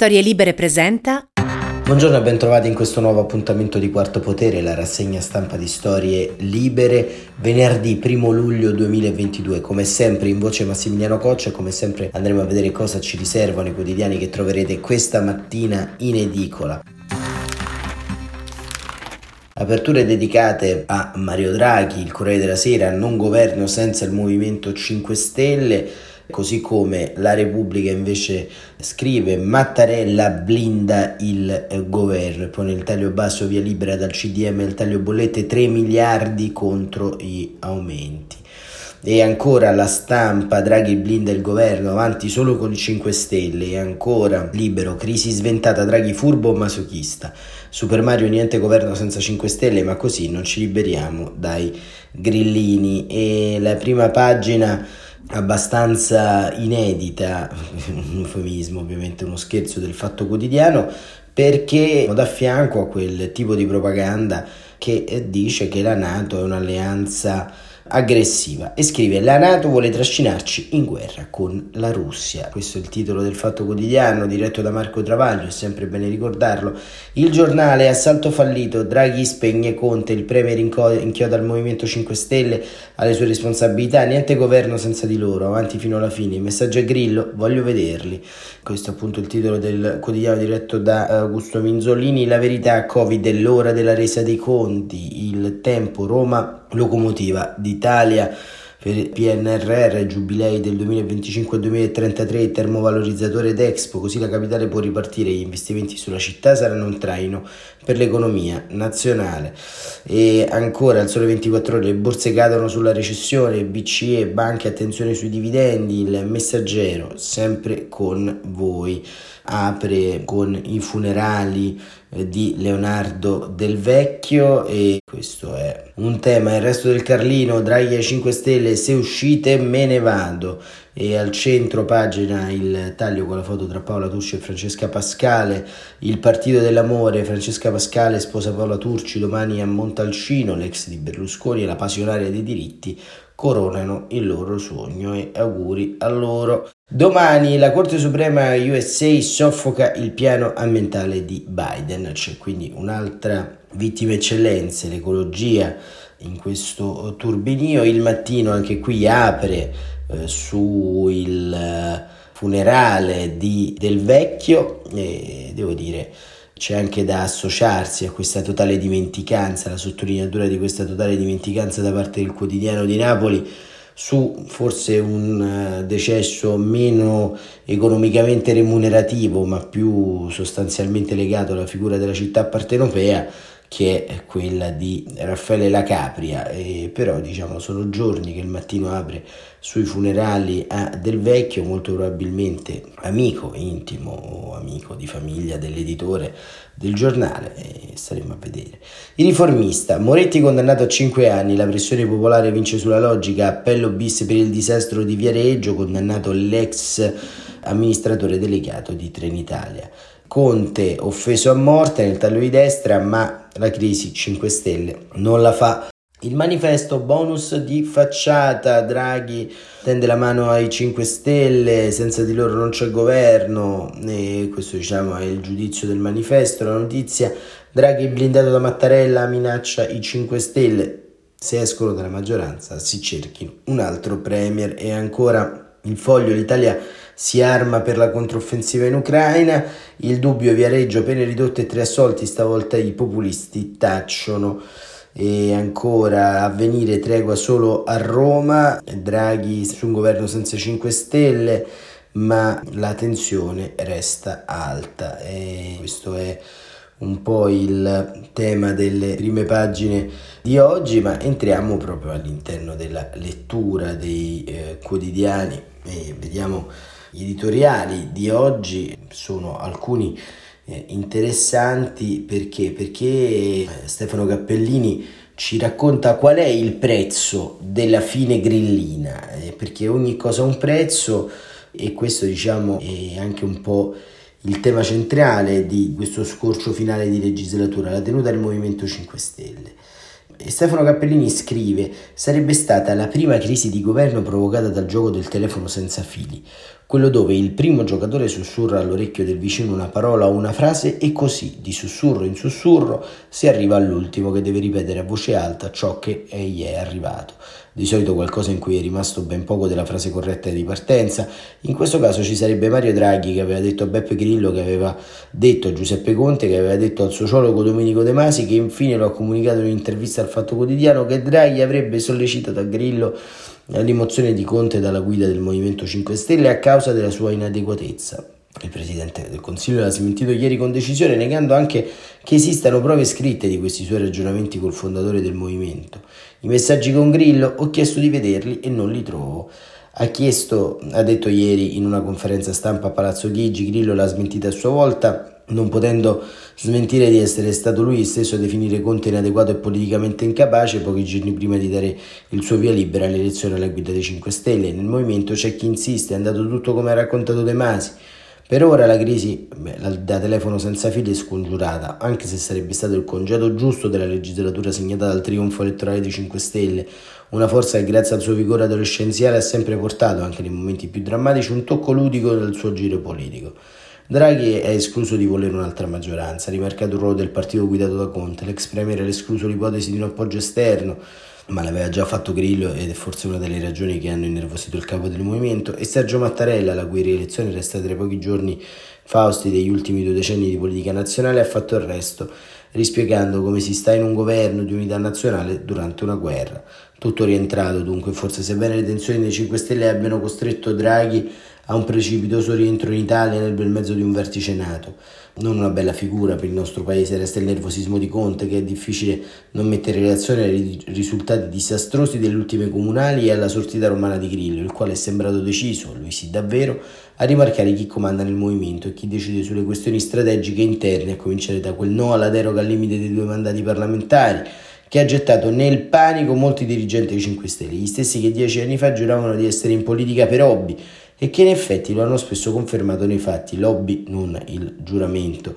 Storie Libere presenta. Buongiorno e bentrovati in questo nuovo appuntamento di Quarto Potere, la rassegna stampa di Storie Libere, venerdì 1 luglio 2022. Come sempre in voce Massimiliano Coccia e come sempre andremo a vedere cosa ci riservano i quotidiani che troverete questa mattina in edicola. Aperture dedicate a Mario Draghi, il Corriere della Sera, non governo senza il Movimento 5 Stelle, così come la Repubblica invece scrive Mattarella blinda il governo e poi nel taglio basso via libera dal CDM il taglio bollette 3 miliardi contro gli aumenti. E ancora la stampa, Draghi blinda il governo, avanti solo con i 5 Stelle. E ancora libero, crisi sventata, Draghi furbo masochista. Super Mario niente governo senza 5 Stelle, ma così non ci liberiamo dai grillini. E la prima pagina abbastanza inedita, un eufemismo ovviamente, uno scherzo del fatto quotidiano, perché da fianco a quel tipo di propaganda che dice che la Nato è un'alleanza aggressiva e scrive la Nato vuole trascinarci in guerra con la Russia. Questo è il titolo del Fatto Quotidiano diretto da Marco Travaglio, è sempre bene ricordarlo. Il giornale assalto fallito, Draghi spegne Conte, il premier inchioda al Movimento 5 Stelle alle sue responsabilità, niente governo senza di loro, avanti fino alla fine. Il messaggio è Grillo, voglio vederli. Questo è appunto il titolo del quotidiano diretto da Augusto Minzolini, la verità Covid è l'ora della resa dei conti, il tempo Roma locomotiva d'Italia. Per PNRR, giubilei del 2025-2033, termovalorizzatore d'Expo, così la capitale può ripartire, gli investimenti sulla città saranno un traino per l'economia nazionale. E ancora al sole 24 ore le borse cadono sulla recessione, BCE, banche, attenzione sui dividendi, il messaggero sempre con voi. Apre con i funerali di Leonardo Del Vecchio e questo è un tema. Il resto del Carlino, Draghi ai 5 Stelle, se uscite me ne vado. E al centro pagina il taglio con la foto tra Paola Turci e Francesca Pascale, il partito dell'amore, Francesca Pascale sposa Paola Turci domani a Montalcino, l'ex di Berlusconi e la passionaria dei diritti coronano il loro sogno e auguri a loro. Domani la Corte Suprema USA soffoca il piano ambientale di Biden, c'è quindi un'altra vittima eccellenze, l'ecologia in questo turbinio. Il mattino anche qui apre eh, sul eh, funerale di, del vecchio e devo dire c'è anche da associarsi a questa totale dimenticanza, la sottolineatura di questa totale dimenticanza da parte del quotidiano di Napoli su forse un eh, decesso meno economicamente remunerativo ma più sostanzialmente legato alla figura della città partenopea che è quella di Raffaele La Capria, e però diciamo sono giorni che il mattino apre sui funerali a Del Vecchio, molto probabilmente amico intimo o amico di famiglia dell'editore del giornale, e staremo a vedere. Il riformista, Moretti condannato a 5 anni, la pressione popolare vince sulla logica, appello bis per il disastro di Viareggio, condannato l'ex amministratore delegato di Trenitalia. Conte offeso a morte nel taglio di destra, ma la crisi 5 Stelle non la fa. Il manifesto bonus di facciata, Draghi tende la mano ai 5 Stelle, senza di loro non c'è governo, e questo diciamo è il giudizio del manifesto. La notizia, Draghi blindato da Mattarella minaccia i 5 Stelle, se escono dalla maggioranza si cerchino un altro premier e ancora il foglio l'Italia si arma per la controffensiva in Ucraina, il dubbio Viareggio, pene ridotte e tre assolti, stavolta i populisti tacciono. E ancora avvenire tregua solo a Roma, Draghi su un governo senza 5 stelle, ma la tensione resta alta. E questo è un po' il tema delle prime pagine di oggi, ma entriamo proprio all'interno della lettura dei eh, quotidiani e vediamo gli editoriali di oggi sono alcuni eh, interessanti perché? perché eh, Stefano Cappellini ci racconta qual è il prezzo della fine grillina, eh, perché ogni cosa ha un prezzo e questo diciamo è anche un po' il tema centrale di questo scorcio finale di legislatura, la tenuta del Movimento 5 Stelle. Stefano Cappellini scrive: Sarebbe stata la prima crisi di governo provocata dal gioco del telefono senza fili. quello dove il primo giocatore sussurra all'orecchio del vicino una parola o una frase e così, di sussurro in sussurro, si arriva all'ultimo che deve ripetere a voce alta ciò che gli è arrivato. Di solito qualcosa in cui è rimasto ben poco della frase corretta di partenza. In questo caso ci sarebbe Mario Draghi che aveva detto a Beppe Grillo, che aveva detto a Giuseppe Conte, che aveva detto al sociologo Domenico De Masi, che infine lo ha comunicato in un'intervista al Fatto Quotidiano, che Draghi avrebbe sollecitato a Grillo la rimozione di Conte dalla guida del Movimento 5 Stelle a causa della sua inadeguatezza. Il Presidente del Consiglio l'ha smentito ieri con decisione, negando anche che esistano prove scritte di questi suoi ragionamenti col fondatore del movimento. I messaggi con Grillo ho chiesto di vederli e non li trovo. Ha chiesto, ha detto ieri in una conferenza stampa a Palazzo Chigi, Grillo l'ha smentita a sua volta, non potendo smentire di essere stato lui stesso a definire Conte inadeguato e politicamente incapace pochi giorni prima di dare il suo via libera all'elezione alla guida dei 5 Stelle. Nel movimento c'è chi insiste, è andato tutto come ha raccontato De Masi. Per ora la crisi da telefono senza fili è scongiurata, anche se sarebbe stato il congedo giusto della legislatura segnata dal trionfo elettorale dei 5 Stelle, una forza che grazie al suo vigore adolescenziale ha sempre portato, anche nei momenti più drammatici, un tocco ludico nel suo giro politico. Draghi è escluso di volere un'altra maggioranza, rimarcato il ruolo del partito guidato da Conte, l'ex premier ha escluso l'ipotesi di un appoggio esterno, ma l'aveva già fatto Grillo ed è forse una delle ragioni che hanno innervosito il capo del movimento, e Sergio Mattarella, la cui rielezione resta tra i pochi giorni fausti degli ultimi due decenni di politica nazionale, ha fatto il resto, rispiegando come si sta in un governo di unità nazionale durante una guerra. Tutto rientrato dunque, forse sebbene le tensioni dei 5 Stelle abbiano costretto Draghi a un precipitoso rientro in Italia nel bel mezzo di un vertice nato. Non una bella figura per il nostro paese, resta il nervosismo di Conte che è difficile non mettere in relazione ai risultati disastrosi delle ultime comunali e alla sortita romana di Grillo, il quale è sembrato deciso, lui sì davvero, a rimarcare chi comanda nel movimento e chi decide sulle questioni strategiche interne, a cominciare da quel no alla deroga al limite dei due mandati parlamentari, che ha gettato nel panico molti dirigenti dei 5 Stelle, gli stessi che dieci anni fa giuravano di essere in politica per hobby e che in effetti lo hanno spesso confermato nei fatti, lobby non il giuramento.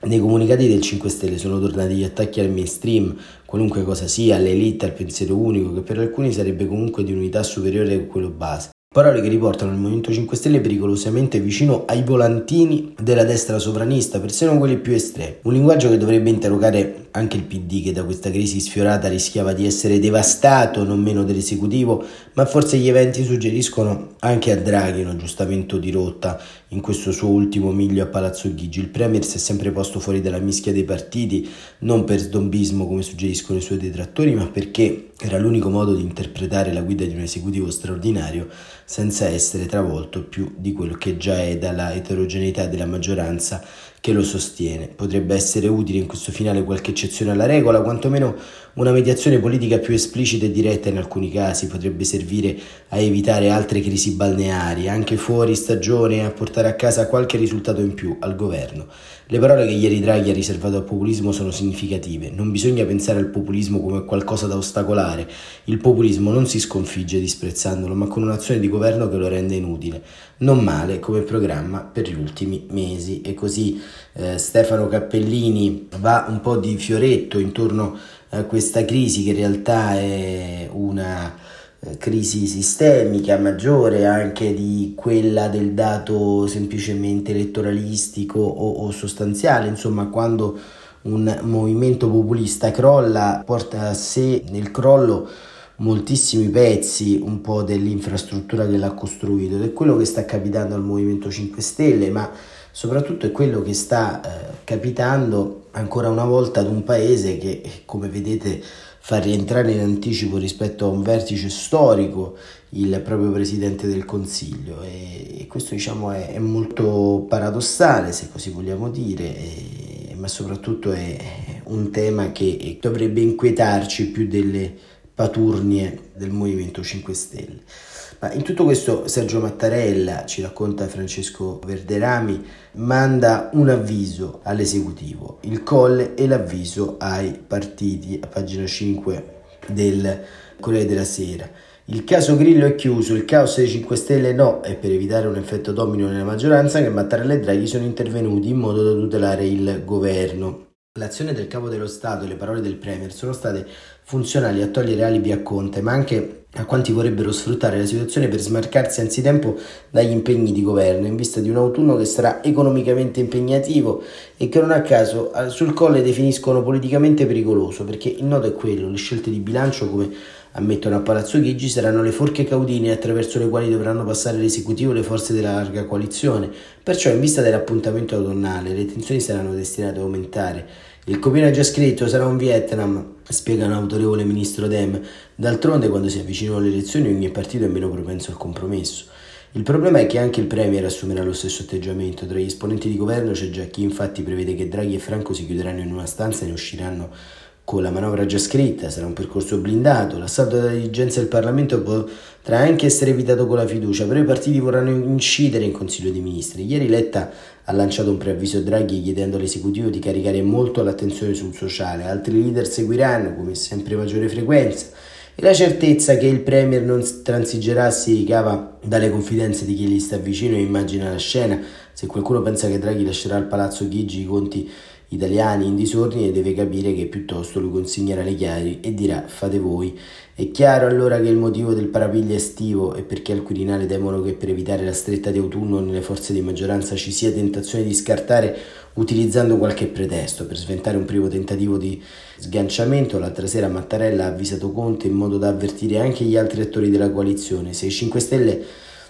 Nei comunicati del 5 Stelle sono tornati gli attacchi al mainstream, qualunque cosa sia, all'elite, al pensiero unico, che per alcuni sarebbe comunque di unità superiore a quello base. Parole che riportano il Movimento 5 Stelle pericolosamente vicino ai volantini della destra sovranista, persino quelli più estremi. Un linguaggio che dovrebbe interrogare anche il PD che da questa crisi sfiorata rischiava di essere devastato non meno dell'esecutivo, ma forse gli eventi suggeriscono anche a Draghi un aggiustamento di rotta in questo suo ultimo miglio a Palazzo Chigi. Il Premier si è sempre posto fuori dalla mischia dei partiti, non per sdombismo come suggeriscono i suoi detrattori, ma perché era l'unico modo di interpretare la guida di un esecutivo straordinario senza essere travolto più di quello che già è dalla eterogeneità della maggioranza che lo sostiene. Potrebbe essere utile in questo finale qualche eccezione alla regola, quantomeno una mediazione politica più esplicita e diretta in alcuni casi potrebbe servire a evitare altre crisi balneari, anche fuori stagione, e a portare a casa qualche risultato in più al governo. Le parole che ieri Draghi ha riservato al populismo sono significative. Non bisogna pensare al populismo come qualcosa da ostacolare. Il populismo non si sconfigge disprezzandolo, ma con un'azione di governo che lo rende inutile. Non male come programma per gli ultimi mesi. E così eh, Stefano Cappellini va un po' di fioretto intorno a questa crisi che in realtà è una eh, crisi sistemica maggiore anche di quella del dato semplicemente elettoralistico o, o sostanziale, insomma quando un movimento populista crolla porta a sé nel crollo moltissimi pezzi un po' dell'infrastruttura che l'ha costruito. Ed è quello che sta capitando al Movimento 5 Stelle, ma soprattutto è quello che sta eh, capitando ancora una volta ad un paese che, come vedete, fa rientrare in anticipo rispetto a un vertice storico il proprio Presidente del Consiglio e, questo diciamo è, è molto paradossale se così vogliamo dire e, ma soprattutto è un tema che dovrebbe inquietarci più delle paturnie del Movimento 5 Stelle. Ma in tutto questo Sergio Mattarella, ci racconta Francesco Verderami, manda un avviso all'esecutivo, il colle e l'avviso ai partiti a pagina 5 del Corriere della Sera. Il caso Grillo è chiuso, il caos dei 5 Stelle no, e per evitare un effetto domino nella maggioranza che Mattarella e Draghi sono intervenuti in modo da tutelare il governo. L'azione del capo dello Stato e le parole del Premier sono state funzionali a togliere alibi a Conte, ma anche a quanti vorrebbero sfruttare la situazione per smarcarsi anzitempo dagli impegni di governo in vista di un autunno che sarà economicamente impegnativo e che non a caso sul colle definiscono politicamente pericoloso, perché il nodo è quello, le scelte di bilancio come ammettono a Palazzo Chigi saranno le forche caudine attraverso le quali dovranno passare l'esecutivo e le forze della larga coalizione, perciò in vista dell'appuntamento autunnale le tensioni saranno destinate a aumentare il copione ha già scritto sarà un Vietnam, spiega un autorevole ministro Dem. D'altronde, quando si avvicinano le elezioni, ogni partito è meno propenso al compromesso. Il problema è che anche il Premier assumerà lo stesso atteggiamento. Tra gli esponenti di governo c'è già chi infatti prevede che Draghi e Franco si chiuderanno in una stanza e ne usciranno con la manovra già scritta, sarà un percorso blindato, l'assalto della diligenza del Parlamento potrà anche essere evitato con la fiducia, però i partiti vorranno incidere in Consiglio dei Ministri. Ieri Letta ha lanciato un preavviso a Draghi chiedendo all'esecutivo di caricare molto l'attenzione sul sociale, altri leader seguiranno come sempre maggiore frequenza e la certezza che il Premier non transigerà si ricava dalle confidenze di chi gli sta vicino e immagina la scena. Se qualcuno pensa che Draghi lascerà al palazzo Chigi i conti italiani in disordine deve capire che piuttosto lui consegnerà le chiavi e dirà fate voi. È chiaro allora che il motivo del parapiglia estivo è perché al Quirinale temono che per evitare la stretta di autunno nelle forze di maggioranza ci sia tentazione di scartare utilizzando qualche pretesto per sventare un primo tentativo di sganciamento. L'altra sera Mattarella ha avvisato Conte in modo da avvertire anche gli altri attori della coalizione. Se i 5 Stelle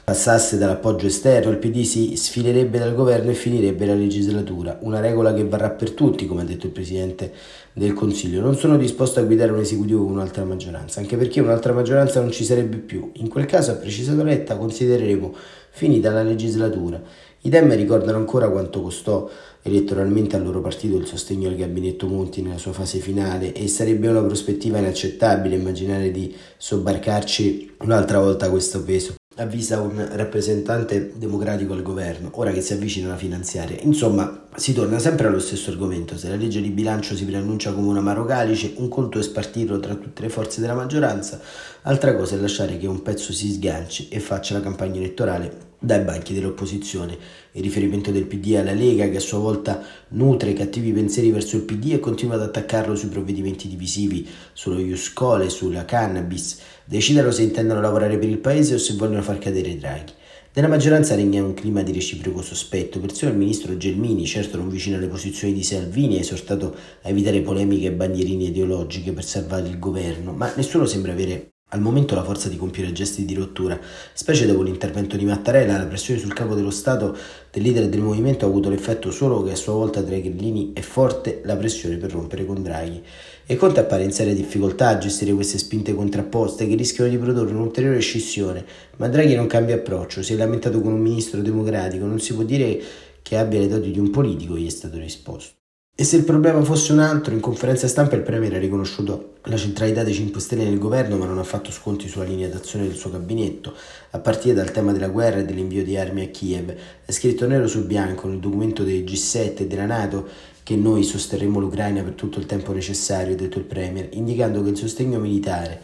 passasse dall'appoggio esterno, il PD si sfilerebbe dal governo e finirebbe la legislatura, una regola che varrà per tutti, come ha detto il Presidente del Consiglio. Non sono disposto a guidare un esecutivo con un'altra maggioranza, anche perché un'altra maggioranza non ci sarebbe più. In quel caso, ha precisato Letta, considereremo finita la legislatura. I Dem ricordano ancora quanto costò elettoralmente al loro partito il sostegno al gabinetto Monti nella sua fase finale e sarebbe una prospettiva inaccettabile immaginare di sobbarcarci un'altra volta questo peso avvisa un rappresentante democratico al governo, ora che si avvicina la finanziaria. Insomma, si torna sempre allo stesso argomento. Se la legge di bilancio si preannuncia come un amaro calice, un conto è spartirlo tra tutte le forze della maggioranza, altra cosa è lasciare che un pezzo si sganci e faccia la campagna elettorale dai banchi dell'opposizione. Il riferimento del PD alla Lega, che a sua volta nutre cattivi pensieri verso il PD e continua ad attaccarlo sui provvedimenti divisivi, sullo Iuscole, sulla cannabis. Decidano se intendono lavorare per il paese o se vogliono far cadere Draghi. Nella maggioranza regna un clima di reciproco sospetto, persino il ministro Gelmini, certo non vicino alle posizioni di Salvini, ha esortato a evitare polemiche e bandierine ideologiche per salvare il governo, ma nessuno sembra avere al momento la forza di compiere gesti di rottura, specie dopo l'intervento di Mattarella, la pressione sul capo dello Stato del leader del movimento ha avuto l'effetto solo che a sua volta tra i grillini è forte la pressione per rompere con Draghi. E Conte appare in seria difficoltà a gestire queste spinte contrapposte che rischiano di produrre un'ulteriore scissione, ma Draghi non cambia approccio, si è lamentato con un ministro democratico, non si può dire che abbia le doti di un politico, gli è stato risposto. E se il problema fosse un altro, in conferenza stampa il Premier ha riconosciuto la centralità dei 5 Stelle nel governo, ma non ha fatto sconti sulla linea d'azione del suo gabinetto, a partire dal tema della guerra e dell'invio di armi a Kiev. È scritto nero su bianco nel documento dei G7 e della Nato che noi sosterremo l'Ucraina per tutto il tempo necessario, ha detto il Premier, indicando che il sostegno militare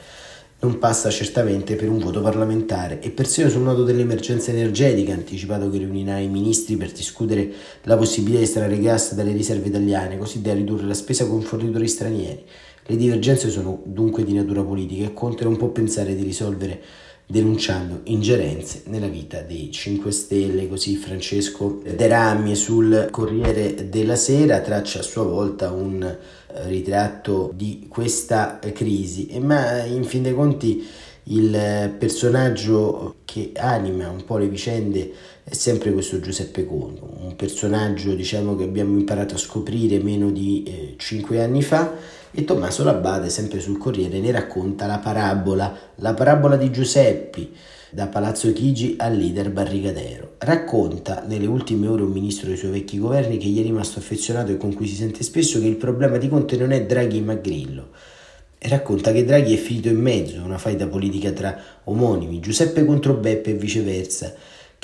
non passa certamente per un voto parlamentare e persino sul nodo dell'emergenza energetica anticipato che riunirà i ministri per discutere la possibilità di estrarre gas dalle riserve italiane così da ridurre la spesa con fornitori stranieri. Le divergenze sono dunque di natura politica e Conte non può pensare di risolvere denunciando ingerenze nella vita dei 5 Stelle, così Francesco Deramie sul Corriere della Sera traccia a sua volta un eh, ritratto di questa crisi, ma in fin dei conti il personaggio che anima un po' le vicende è sempre questo Giuseppe Conte, un personaggio diciamo che abbiamo imparato a scoprire meno di eh, 5 anni fa e Tommaso Labate, sempre sul Corriere, ne racconta la parabola, la parabola di Giuseppi, da Palazzo Chigi al leader Barricadero. Racconta nelle ultime ore un ministro dei suoi vecchi governi che gli è rimasto affezionato e con cui si sente spesso che il problema di Conte non è Draghi ma Grillo. E racconta che Draghi è finito in mezzo, una faida politica tra omonimi, Giuseppe contro Beppe e viceversa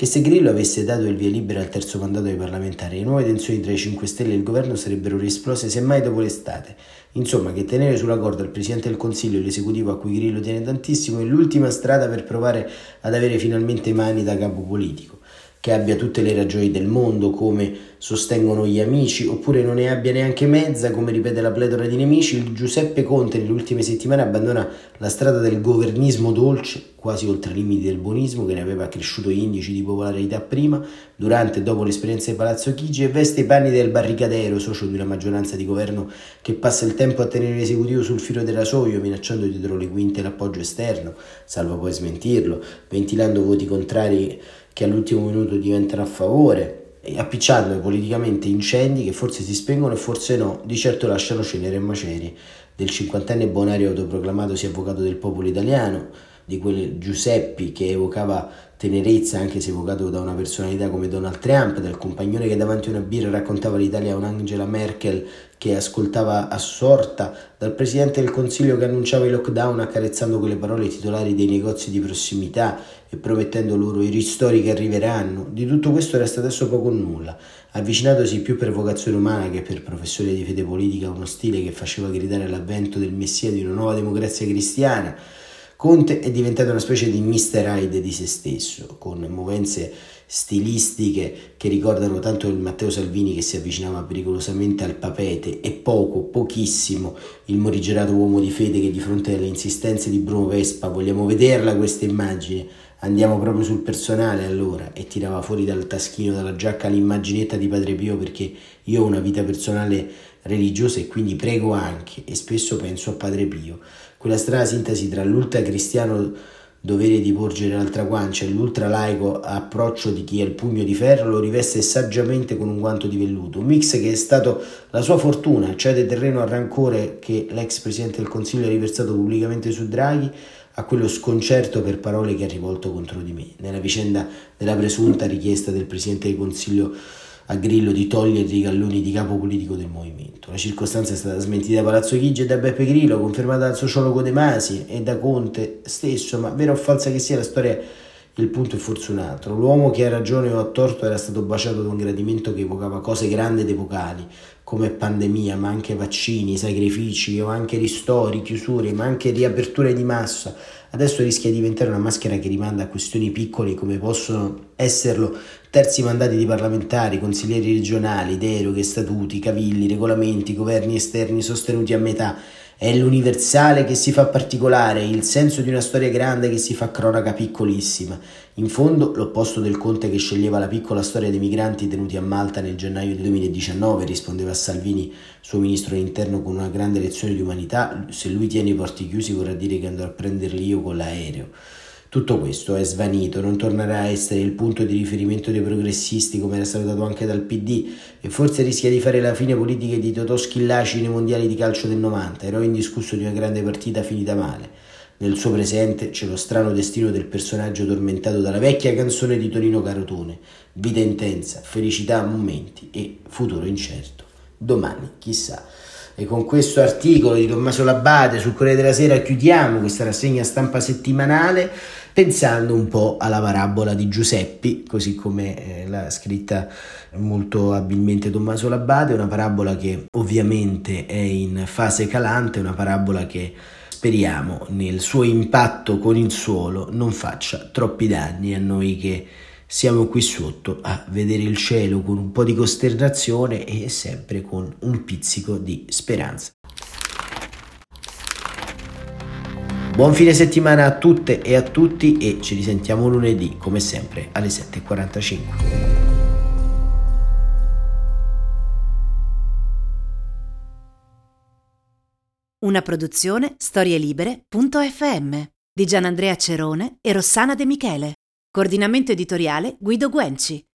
che se Grillo avesse dato il via libera al terzo mandato ai parlamentari, le nuove tensioni tra i 5 Stelle e il governo sarebbero riesplose semmai dopo l'estate. Insomma, che tenere sulla corda il Presidente del Consiglio e l'esecutivo a cui Grillo tiene tantissimo è l'ultima strada per provare ad avere finalmente mani da capo politico. Che abbia tutte le ragioni del mondo, come sostengono gli amici, oppure non ne abbia neanche mezza, come ripete la pletora di nemici, il Giuseppe Conte nelle ultime settimane abbandona la strada del governismo dolce, quasi oltre i limiti del buonismo, che ne aveva accresciuto gli indici di popolarità prima, durante e dopo l'esperienza di Palazzo Chigi, e veste i panni del barricadero, socio di una maggioranza di governo che passa il tempo a tenere l'esecutivo sul filo del rasoio, minacciando dietro le quinte l'appoggio esterno, salvo poi smentirlo, ventilando voti contrari che all'ultimo minuto diventano a favore, e appicciando politicamente incendi che forse si spengono e forse no, di certo lasciano cenere e macerie. Del cinquantenne Bonario autoproclamatosi avvocato del popolo italiano, di quel Giuseppi che evocava tenerezza anche se evocato da una personalità come Donald Trump, del compagnone che davanti a una birra raccontava l'Italia a un'Angela Merkel che ascoltava assorta, dal presidente del Consiglio che annunciava i lockdown accarezzando con le parole i titolari dei negozi di prossimità e promettendo loro i ristori che arriveranno. Di tutto questo resta adesso poco o nulla, avvicinatosi più per vocazione umana che per professore di fede politica a uno stile che faceva gridare l'avvento del messia di una nuova democrazia cristiana Conte è diventato una specie di Mr. Hyde di se stesso, con movenze stilistiche che ricordano tanto il Matteo Salvini che si avvicinava pericolosamente al papete e poco, pochissimo, il morigerato uomo di fede che di fronte alle insistenze di Bruno Vespa, vogliamo vederla questa immagine, andiamo proprio sul personale allora, e tirava fuori dal taschino dalla giacca l'immaginetta di Padre Pio perché io ho una vita personale religiosa e quindi prego anche e spesso penso a Padre Pio quella strana sintesi tra l'ultra cristiano dovere di porgere l'altra guancia e l'ultra laico approccio di chi ha il pugno di ferro lo riveste saggiamente con un guanto di velluto, un mix che è stato la sua fortuna, cede terreno al rancore che l'ex presidente del Consiglio ha riversato pubblicamente su Draghi, a quello sconcerto per parole che ha rivolto contro di me, nella vicenda della presunta richiesta del presidente del Consiglio a Grillo di togliere i galloni di capo politico del movimento. La circostanza è stata smentita da Palazzo Chigi e da Beppe Grillo, confermata dal sociologo De Masi e da Conte stesso, ma vera o falsa che sia la storia il punto è forse un altro. L'uomo che ha ragione o ha torto era stato baciato da un gradimento che evocava cose grandi ed epocali, come pandemia, ma anche vaccini, sacrifici o anche ristori, chiusure, ma anche riaperture di massa. Adesso rischia di diventare una maschera che rimanda a questioni piccole come possono esserlo terzi mandati di parlamentari, consiglieri regionali, deroghe, statuti, cavilli, regolamenti, governi esterni sostenuti a metà è l'universale che si fa particolare, il senso di una storia grande che si fa cronaca piccolissima. In fondo, l'opposto del conte che sceglieva la piccola storia dei migranti tenuti a Malta nel gennaio del 2019, rispondeva a Salvini, suo ministro dell'interno, con una grande lezione di umanità. Se lui tiene i porti chiusi vorrà dire che andrò a prenderli io con l'aereo. Tutto questo è svanito, non tornerà a essere il punto di riferimento dei progressisti come era stato dato anche dal PD e forse rischia di fare la fine politica di Totò Schillaci nei mondiali di calcio del 90, eroe indiscusso di una grande partita finita male. Nel suo presente c'è lo strano destino del personaggio tormentato dalla vecchia canzone di Tonino Carotone, vita intensa, felicità a momenti e futuro incerto. Domani, chissà. E con questo articolo di Tommaso Labate sul Corriere della Sera chiudiamo questa rassegna stampa settimanale pensando un po' alla parabola di Giuseppi, così come eh, l'ha scritta molto abilmente Tommaso Labate, una parabola che ovviamente è in fase calante, una parabola che speriamo nel suo impatto con il suolo non faccia troppi danni a noi che siamo qui sotto a vedere il cielo con un po' di costernazione e sempre con un pizzico di speranza. Buon fine settimana a tutte e a tutti e ci risentiamo lunedì come sempre alle 7.45. Una produzione storielibere.fm di Gianandrea Cerone e Rossana De Michele. Coordinamento editoriale Guido Guenci.